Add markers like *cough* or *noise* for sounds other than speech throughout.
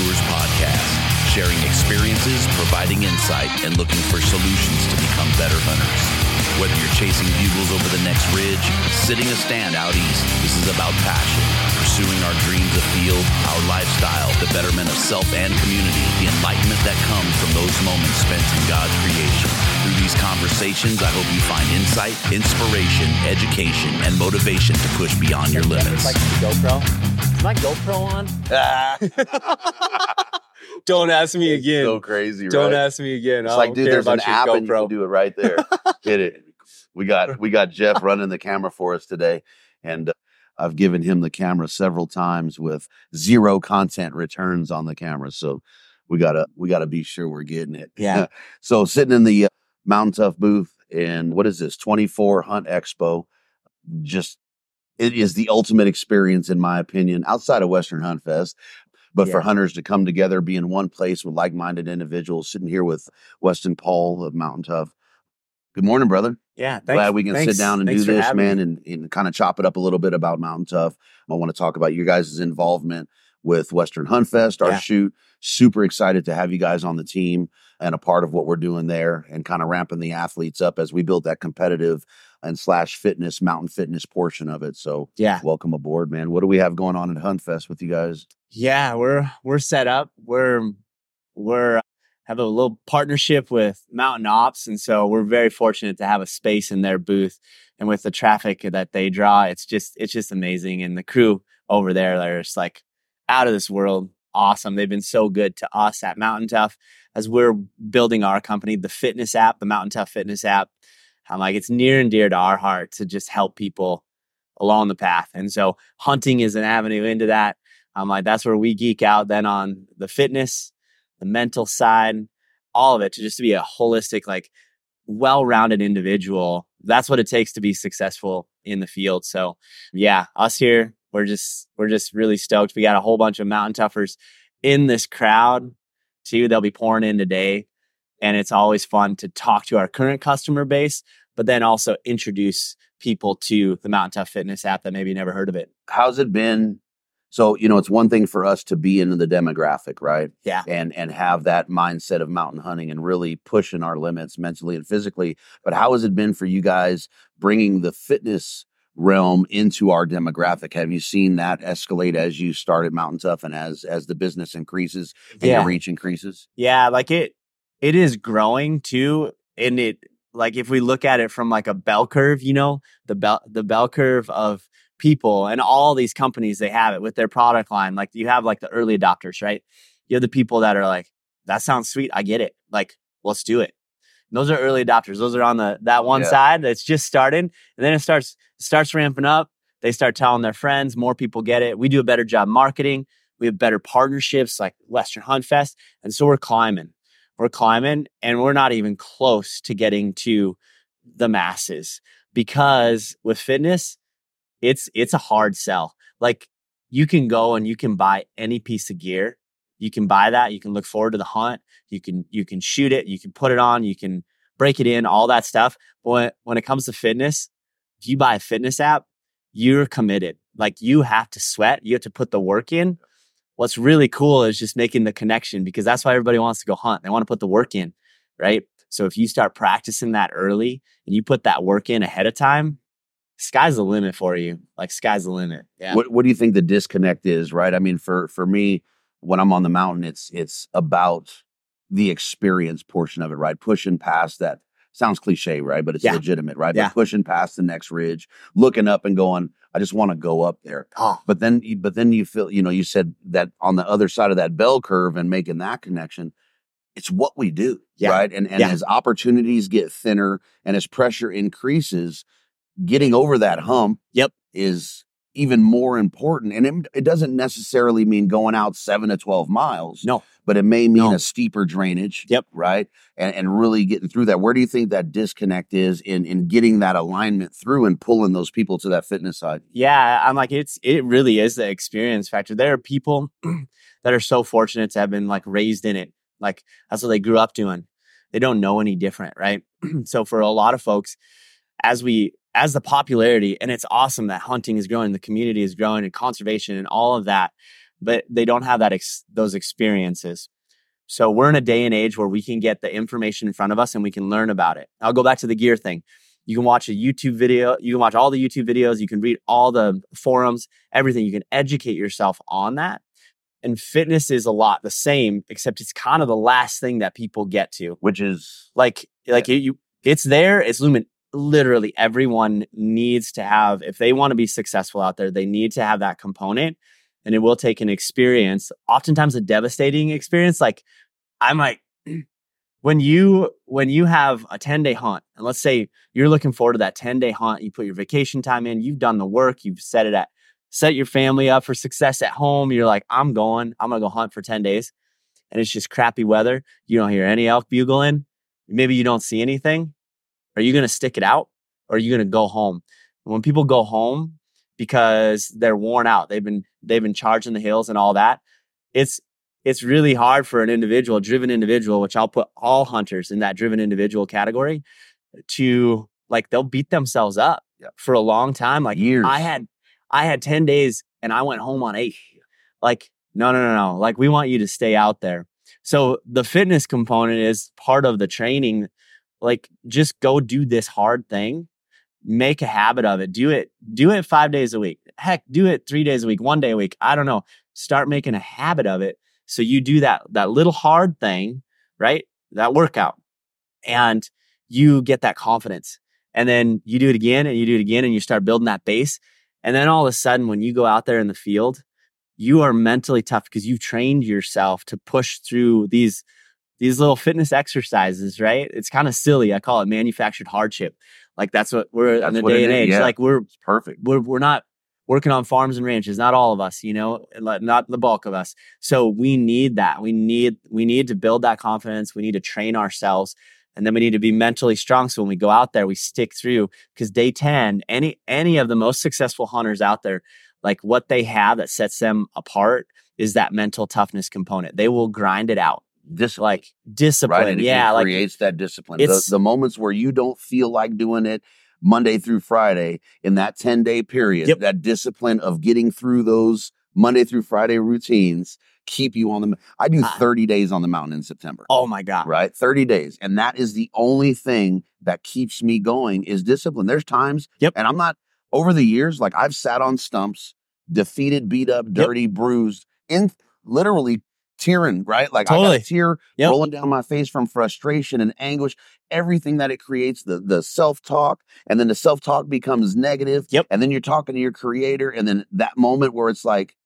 Outdoors podcast, sharing experiences, providing insight, and looking for solutions to become better hunters. Whether you're chasing bugles over the next ridge, sitting a stand out east, this is about passion, pursuing our dreams afield, our lifestyle, the betterment of self and community, the enlightenment that comes from those moments spent in God's creation. Through these conversations, I hope you find insight, inspiration, education, and motivation to push beyond your limits. Like the GoPro. Is my GoPro on? *laughs* Don't ask me again. So crazy, right? Don't ask me again. It's I like, dude, care there's an about your app and you can do it right there. *laughs* Hit it. We got we got Jeff running the camera for us today, and uh, I've given him the camera several times with zero content returns on the camera. So we gotta we gotta be sure we're getting it. Yeah. *laughs* so sitting in the uh, Mountain Tough booth, and what is this? Twenty four Hunt Expo. Just it is the ultimate experience, in my opinion, outside of Western Hunt Fest. But for hunters to come together, be in one place with like-minded individuals, sitting here with Weston Paul of Mountain Tough. Good morning, brother. yeah. Thanks, Glad we can thanks- sit down and do this, man, and, and kind of chop it up a little bit about Mountain Tough. I want to talk about your guys' involvement with Western Hunt Fest, our Yeah. shoot. Super excited to have you guys on the team and a part of what we're doing there and kind of ramping the athletes up as we build that competitive and slash fitness, mountain fitness portion of it. So Yeah. welcome aboard, man. What do we have going on at Hunt Fest with you guys? Yeah, we're we're set up. We're we're uh, have a little partnership with Mountain Ops, and so we're very fortunate to have a space in their booth. And with the traffic that they draw, it's just it's just amazing. And the crew over there, they're just like out of this world, awesome. They've been so good to us at Mountain Tough as we're building our company, the fitness app, the Mountain Tough fitness app. I'm like, it's near and dear to our heart to just help people along the path. And so hunting is an avenue into that. I'm like, that's where we geek out then on the fitness, the mental side, all of it to just to be a holistic, like well-rounded individual. That's what it takes to be successful in the field. So yeah, us here, we're just we're just really stoked. We got a whole bunch of mountain toughers in this crowd too. They'll be pouring in today. And it's always fun to talk to our current customer base, but then also introduce people to the Mountain Tough Fitness app that maybe never heard of it. How's it been? So, you know, it's one thing for us to be in the demographic, right? Yeah. and and have that mindset of mountain hunting and really pushing our limits mentally and physically. But how has it been for you guys bringing the fitness realm into our demographic? Have you seen that escalate as you started Mountain Tough and as as the business increases and Yeah. your reach increases? Yeah, like it it is growing too. And it like if we look at it from like a bell curve, you know, the bell the bell curve of people and all these companies they have it with their product line. Like you have like the early adopters, right? You have the people that are like, that sounds sweet. I get it. Like, let's do it. And those are early adopters. Those are on the that one Yeah. side that's just starting. And then it starts starts ramping up. They start telling their friends, more people get it. We do a better job marketing. We have better partnerships like Western Hunt Fest. And so we're climbing. We're climbing and we're not even close to getting to the masses because with fitness, it's it's a hard sell. Like you can go and you can buy any piece of gear. You can buy that. You can look forward to the hunt. You can you can shoot it. You can put it on. You can break it in. All that stuff. But when, it comes to fitness, if you buy a fitness app, you're committed. Like you have to sweat. You have to put the work in. What's really cool is just making the connection because that's why everybody wants to go hunt. They want to put the work in, right? So if you start practicing that early and you put that work in ahead of time, sky's the limit for you. Like sky's the limit. Yeah. What what do you think the disconnect is, right? I mean, for for me, when I'm on the mountain, it's it's about the experience portion of it, right? Pushing past that sounds cliche, right? But it's Yeah. legitimate, right? Yeah. But pushing past the next ridge, looking up and going, I just want to go up there. Oh, But then you- but then you feel, you know, you said that on the other side of that bell curve and making that connection, it's what we do, Yeah. right? And and Yeah. as opportunities get thinner and as pressure increases, getting over that hump Yep. is even more important. And it, it doesn't necessarily mean going out seven to 12 miles, no. but it may mean No. a steeper drainage. Yep. Right. And, and really getting through that. Where do you think that disconnect is in, in getting that alignment through and pulling those people to that fitness side? Yeah, I'm like it's it really is the experience factor. There are people *clears throat* that are so fortunate to have been like raised in it. Like that's what they grew up doing. They don't know any different, right? *clears throat* so for a lot of folks, as we as the popularity and it's awesome that hunting is growing, the community is growing and conservation and all of that. but they don't have that ex- those experiences. So we're in a day and age where we can get the information in front of us and we can learn about it. I'll go back to the gear thing. You can watch a YouTube video, you can watch all the YouTube videos, you can read all the forums, everything. You can educate yourself on that. And fitness is a lot the same, except it's kind of the last thing that people get to. Which is Like, like you, you it's there, it's lumen. Literally everyone needs to have, if they want to be successful out there, they need to have that component. And it will take an experience, oftentimes a devastating experience. Like I'm like, *clears throat* when you when you have a 10 day hunt and let's say you're looking forward to that 10 day hunt you put your vacation time in you've done the work you've set it at set your family up for success at home you're like i'm going i'm gonna go hunt for 10 days and it's just crappy weather you don't hear any elk bugling maybe you don't see anything are you gonna stick it out or are you gonna go home when people go home because they're worn out they've been they've been charging the hills and all that it's it's really hard for an individual, a driven individual, which I'll put all hunters in that driven individual category, to like they'll beat themselves up Yep. for a long time. Like years. I had, I had ten days and I went home on eight. Like no, no, no, no. Like we want you to stay out there. So the fitness component is part of the training. Like just go do this hard thing, make a habit of it. Do it. Do it five days a week. Heck, do it three days a week, one day a week. I don't know. Start making a habit of it so you do that that little hard thing, right? That workout. And you get that confidence. And then you do it again and you do it again and you start building that base. And then all of a sudden when you go out there in the field, you are mentally tough because you've trained yourself to push through these these little fitness exercises, right? It's kind of silly. I call it manufactured hardship. Like that's what we're That's in the day and age. yeah. Like we're It's perfect. we're we're not working on farms and ranches not all of us you know not the bulk of us so we need that we need we need to build that confidence we need to train ourselves and then we need to be mentally strong so when we go out there we stick through because day 10 any any of the most successful hunters out there like what they have that sets them apart is that mental toughness component they will grind it out Discipline. like discipline right? Yeah like creates that discipline. The, the moments where you don't feel like doing it Monday through Friday in that 10 day period, Yep. that discipline of getting through those Monday through Friday routines keep you on the. I do Ah. 30 days on the mountain in September. oh my god Right, 30 days. And that is the only thing that keeps me going is discipline. There's times, Yep. and I'm not over the years, like I've sat on stumps, defeated, beat up, dirty, bruised, in literally tearing, right? Like I Totally. got a tear Yep. rolling down my face from frustration and anguish, everything that it creates, the the self-talk, and then the self-talk becomes negative. Yep. And then you're talking to your creator, and then that moment where it's like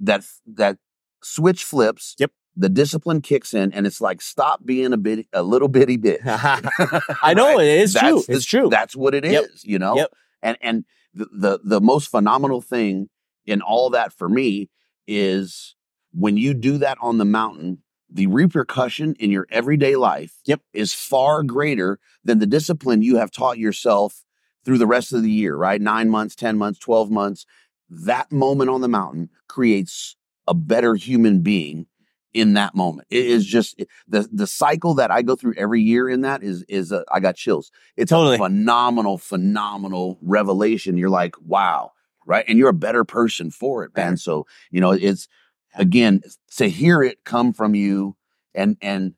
that that switch flips. Yep. The discipline kicks in, and it's like stop being a bit a little bitty bit. *laughs* i *laughs* know Right? it is true the- it's true That's what it is, Yep. you know? Yep. And and the, the the most phenomenal thing in all that for me is when you do that on the mountain, the repercussion in your everyday life Yep. is far greater than the discipline you have taught yourself through the rest of the year, right? Nine months, 10 months, 12 months. That moment on the mountain creates a better human being in that moment. It is just the the cycle that I go through every year in that is is uh, I got chills. It's Totally. a phenomenal, phenomenal revelation. You're like, wow, right? And you're a better person for it, man. So you know, it's again to hear it come from you and and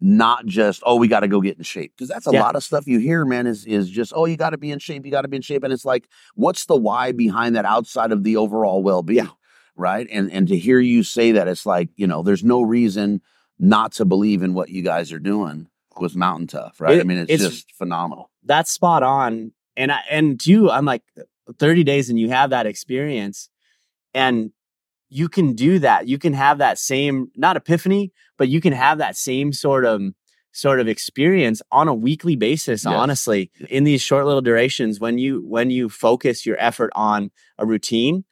not just oh we got to go get in shape. Because that's a Yeah. lot of stuff you hear man is is just oh you got to be in shape you got to be in shape. And it's like what's the why behind that outside of the overall well-being right? And and to hear you say that it's like you know there's no reason not to believe in what you guys are doing oh. with mountain tough right? I mean it's, it's- just phenomenal. that's spot on. And I and too, I'm like 30 days and you have that experience and you can do that. You can have that same, not epiphany, but you can have that same sort of sort of experience on a weekly basis, Yes. honestly, in these short little durations when you when you focus your effort on a routine.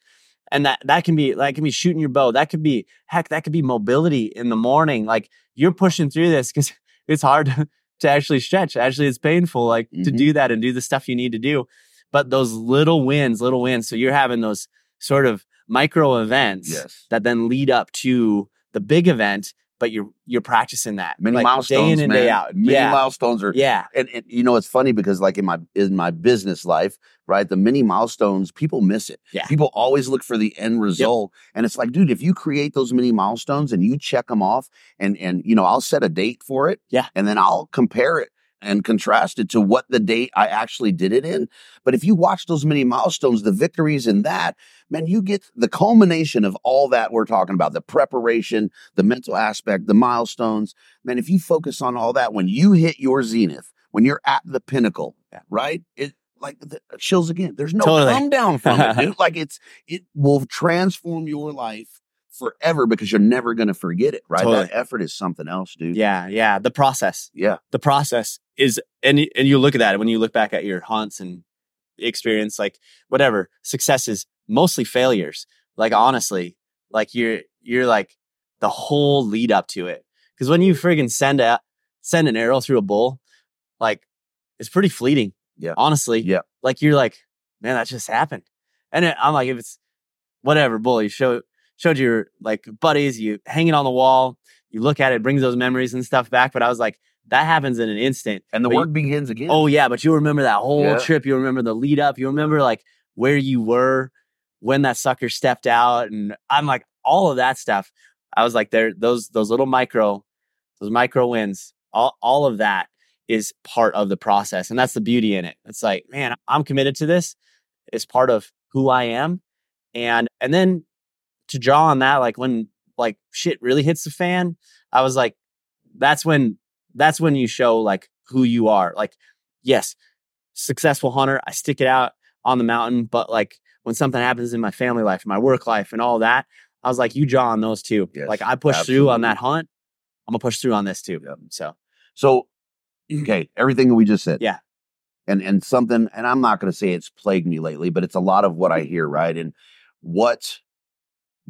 And that that can be that can be shooting your bow. That could be heck, that could be mobility in the morning. Like you're pushing through this because *laughs* it's hard to, *laughs* to actually stretch. Actually, it's painful, like to Mhm. do that and do the stuff you need to do. But those little wins, little wins. So you're having those sort of micro events yes that then lead up to the big event. but you're you're practicing that Many like, milestones, day in and man. day out. Many yeah, milestones are yeah, and, and you know it's funny because like in my in my business life right the many milestones people miss it Yeah. people always look for the end result and it's like dude if you create those many milestones and you check them off and and you know i'll set a date for it Yeah. and then i'll compare it and contrast it to what the date i actually did it in but if you watch those many milestones the victories in that man you get the culmination of all that we're talking about the preparation the mental aspect the milestones man, if you focus on all that, when you hit your zenith, when you're at the pinnacle, right? It like the uh, chills again. There's no Totally. come down from it, dude. *laughs* Like it's it will transform your life forever because you're never gonna forget it, right? Totally. That effort is something else, dude. yeah, yeah. The process, Yeah. the process is, and and you look at that when you look back at your hunts and experience, like whatever successes, mostly failures. Like honestly, like you're you're like the whole lead up to it. Because when you friggin' send a send an arrow through a bull, like it's pretty fleeting. Yeah. honestly. Yeah. like you're like, man, that just happened. And it, I'm like, if it's whatever, bull, you show showed your like buddies, you hang it on the wall, you look at it, it brings those memories and stuff back. But I was like, that happens in an instant. And the But you- work begins again. Oh yeah, but you remember that whole Yeah. trip. You remember the lead up. You remember like where you were when that sucker stepped out, and I'm like all of that stuff. I was like, there, those those little micro, those micro wins. All all of that is part of the process, and that's the beauty in it. It's like, man, I'm committed to this. It's part of who I am, and and then to draw on that, like when like shit really hits the fan, I was like, that's when that's when you show like who you are. Like, yes, successful hunter, I stick it out on the mountain, but like when something happens in my family life, my work life, and all that, I was like, you draw on those too. Yes, like I push through on that hunt, I'm gonna push through on this too. Yep. So So okay, everything we just said. Yeah. And and something, and I'm not gonna say it's plagued me lately, but it's a lot of what I hear, right? And what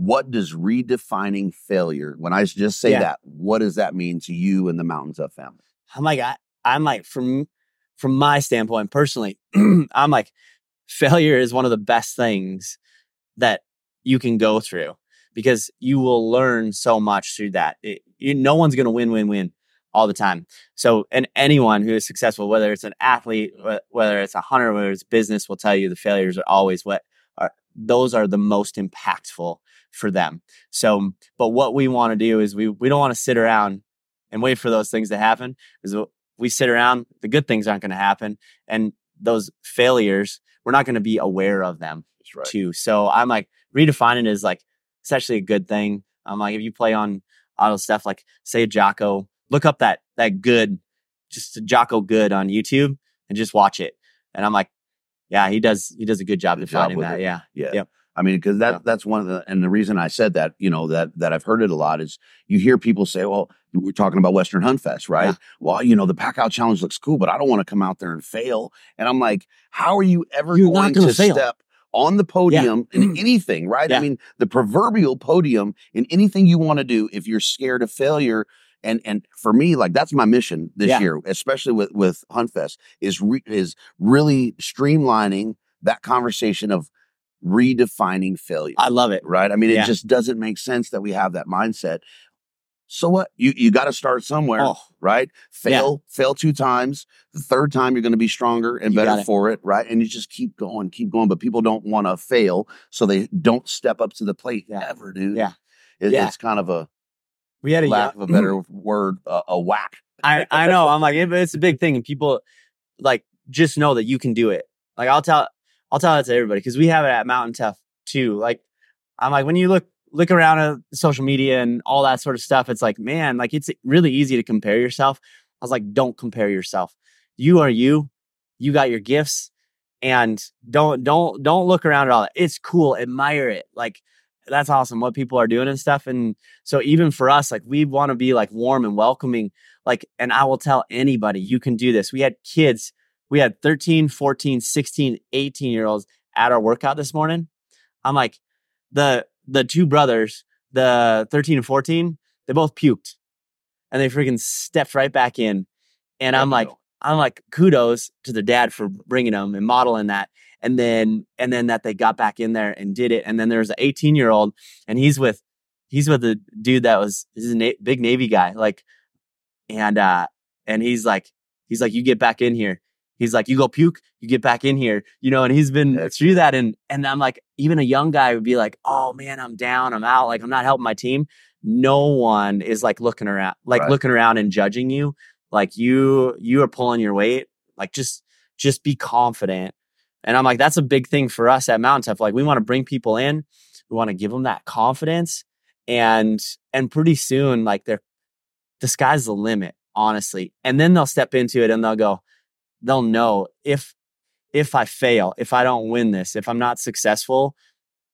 what does redefining failure, when I just say Yeah. that, what does that mean to you and the Mountain Tough family? I'm like, I, I'm like, from from my standpoint personally, *clears throat* I'm like, failure is one of the best things that you can go through because you will learn so much through that. It, you, no one's going to win, win, win all the time. So, and anyone who is successful, whether it's an athlete, whether it's a hunter, whether it's business, will tell you the failures are always what are. Those are the most impactful for them. So, but what we want to do is we we don't want to sit around and wait for those things to happen. Is we sit around, the good things aren't going to happen, and those failures, we're not going to be aware of them right. too. So I'm like redefining it is like it's actually a good thing. I'm like if you play on auto stuff like say Jocko, look up that that good, just Jocko good on YouTube and just watch it. And I'm like, yeah, he does he does a good job Good job defining with that. it. Yeah. Yeah. Yep. I mean, because that Yeah. that's one of the and the reason I said that, you know, that that I've heard it a lot is you hear people say, Well, we're talking about Western Hunt Fest, right? Yeah. Well, you know, the pack out challenge looks cool, but I don't want to come out there and fail. And I'm like, how are you ever You're going gonna fail. step on the podium in *clears throat* anything, right? I mean, the proverbial podium in anything you want to do if you're scared of failure. And and for me, like that's my mission this Yeah. year, especially with with Hunt Fest, is re, is really streamlining that conversation of redefining failure. I love it. right? I mean, it just doesn't make sense that we have that mindset. So what? You you got to start somewhere, Oh, right? Fail, fail two times. The third time you're going to be stronger and You better it. for it, right? And you just keep going, keep going. But people don't want to fail, so they don't step up to the plate Yeah. ever, dude. Yeah. It- Yeah. it's kind of a we had a lack young- of a better *clears throat* word, a, a whack. I, I know. I'm like, it, it's a big thing, and people like just know that you can do it. Like I'll tell, I'll tell that to everybody because we have it at Mountain Tough too. Like I'm like, when you look look around at social media and all that sort of stuff, it's like, man, like it's really easy to compare yourself. I was like, don't compare yourself. You are you. You got your gifts, and don't don't don't look around at all. It's cool. Admire it. Like that's awesome what people are doing and stuff. And so even for us, like we want to be like warm and welcoming like and i will tell anybody you can do this we had kids we had 13 14 16 18 year olds at our workout this morning. I'm like the the two brothers the 13 and 14 they both puked and they freaking stepped right back in. And i'm like i'm like kudos to their dad for bringing them and modeling that. And then and then that they got back in there and did it. And then there's an 18 year old and he's with he's with a dude that was he's a na- big Navy guy, like, and uh, and he's like, he's like, you get back in here. He's like, you go puke, you get back in here, you know. And he's been Heck through that, and and I'm like, even a young guy would be like, oh man, I'm down, I'm out, like I'm not helping my team. No one is like looking around, like Right. looking around and judging you. Like you, you are pulling your weight. Like just, just be confident. And I'm like, that's a big thing for us at Mountain Tough. Like we want to bring people in, we want to give them that confidence, and and pretty soon, like they're the sky's the limit, honestly. And then they'll step into it and they'll go, they'll know if if I fail, if I don't win this, if I'm not successful,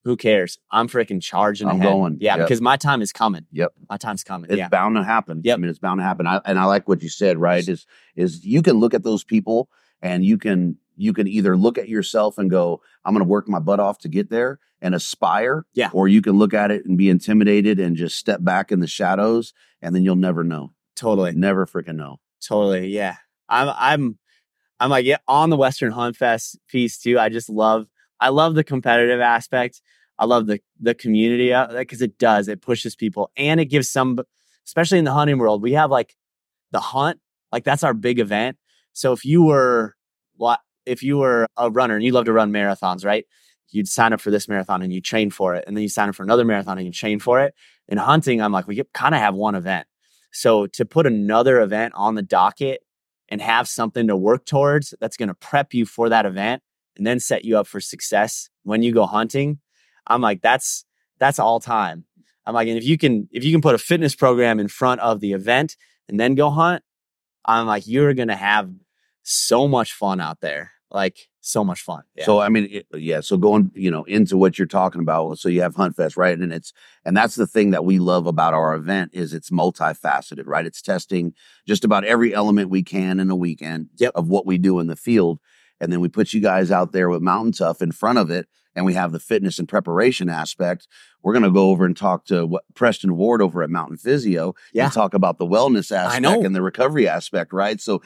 who cares? I'm freaking charging I'm ahead. going. Yeah, Yep. because my time is coming. Yep. My time's coming. It's yeah. bound to happen. Yep. I mean, it's bound to happen. I, and I like what you said, right? Is is you can look at those people and you can you can either look at yourself and go, I'm going to work my butt off to get there and aspire. Yeah. Or you can look at it and be intimidated and just step back in the shadows, and then you'll never know. Totally. Never freaking know. Totally. Yeah. I'm I'm I'm like yeah, on the Western Hunt Fest piece too. I just love I love the competitive aspect. I love the the community uh, out because it does. It pushes people and it gives some especially in the hunting world, we have like the hunt, like that's our big event. So if you were if you were a runner and you love to run marathons, right? You'd sign up for this marathon and you train for it. And then you sign up for another marathon and you train for it. In hunting, I'm like, we kind of have one event. So to put another event on the docket and have something to work towards that's going to prep you for that event and then set you up for success when you go hunting, I'm like, that's that's all time. I'm like, and if you can if you can put a fitness program in front of the event and then go hunt, I'm like, you're gonna have so much fun out there. Like so much fun. Yeah. So I mean, it, yeah. So going, you know, into what you're talking about. So you have Hunt Fest, right? And it's and that's the thing that we love about our event is it's multifaceted, right? It's testing just about every element we can in a weekend Yep. of what we do in the field, and then we put you guys out there with Mountain Tough in front of it, and we have the fitness and preparation aspect. We're gonna go over and talk to what, Preston Ward over at Mountain Physio Yeah. and talk about the wellness aspect and the recovery aspect, right? So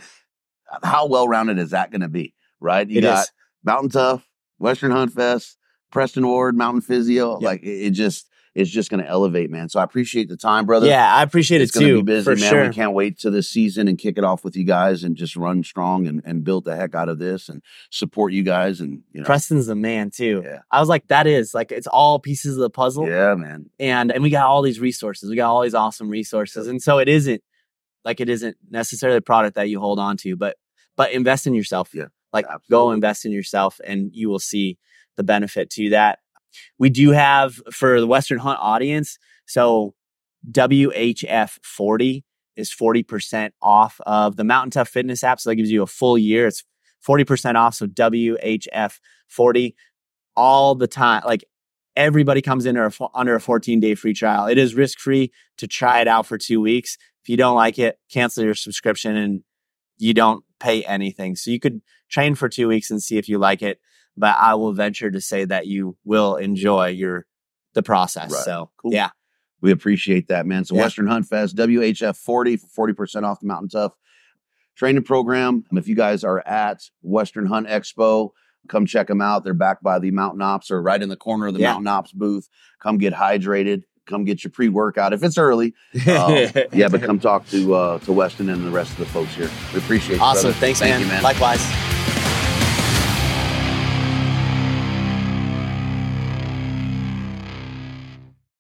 how well rounded is that going to be, right? You It got is. Mountain Tough, Western Hunt Fest, Preston Ward, Mountain Physio. Yep. Like it, it just it's just going to elevate, man. So I appreciate the time, brother. Yeah, I appreciate it's it too. be busy, for man. sure. We can't wait to this season and kick it off with you guys and just run strong and, and build the heck out of this and support you guys and you know. Preston's the man too. Yeah. I was like, that is like it's all pieces of the puzzle. yeah, man. and and we got all these resources we got all these awesome resources and so it isn't like it isn't necessarily a product that you hold on to but but invest in yourself Yeah, like go invest in yourself and you will see the benefit to that we do have for the western hunt audience so whf 40 is 40% off of the mountain tough fitness app so that gives you a full year it's 40% off so whf 40 all the time like everybody comes in under a, under a 14 day free trial. It is risk free to try it out for two weeks. If you don't like it, cancel your subscription and you don't pay anything. So you could train for two weeks and see if you like it. But I will venture to say that you will enjoy your the process. Right. So Cool. yeah, We appreciate that, man. So Yeah. Western Hunt Fest, WHF 40 for 40% off the Mountain Tough training program. If you guys are at Western Hunt Expo, come check them out. They're backed by the Mountain Ops or right in the corner of the Yeah. Mountain Ops booth. Come get hydrated. Come get your pre-workout if it's early. Um, *laughs* yeah, but come talk to uh, to Weston and the rest of the folks here. We appreciate you. awesome. brother. Thanks, Thank man. you, man. Likewise.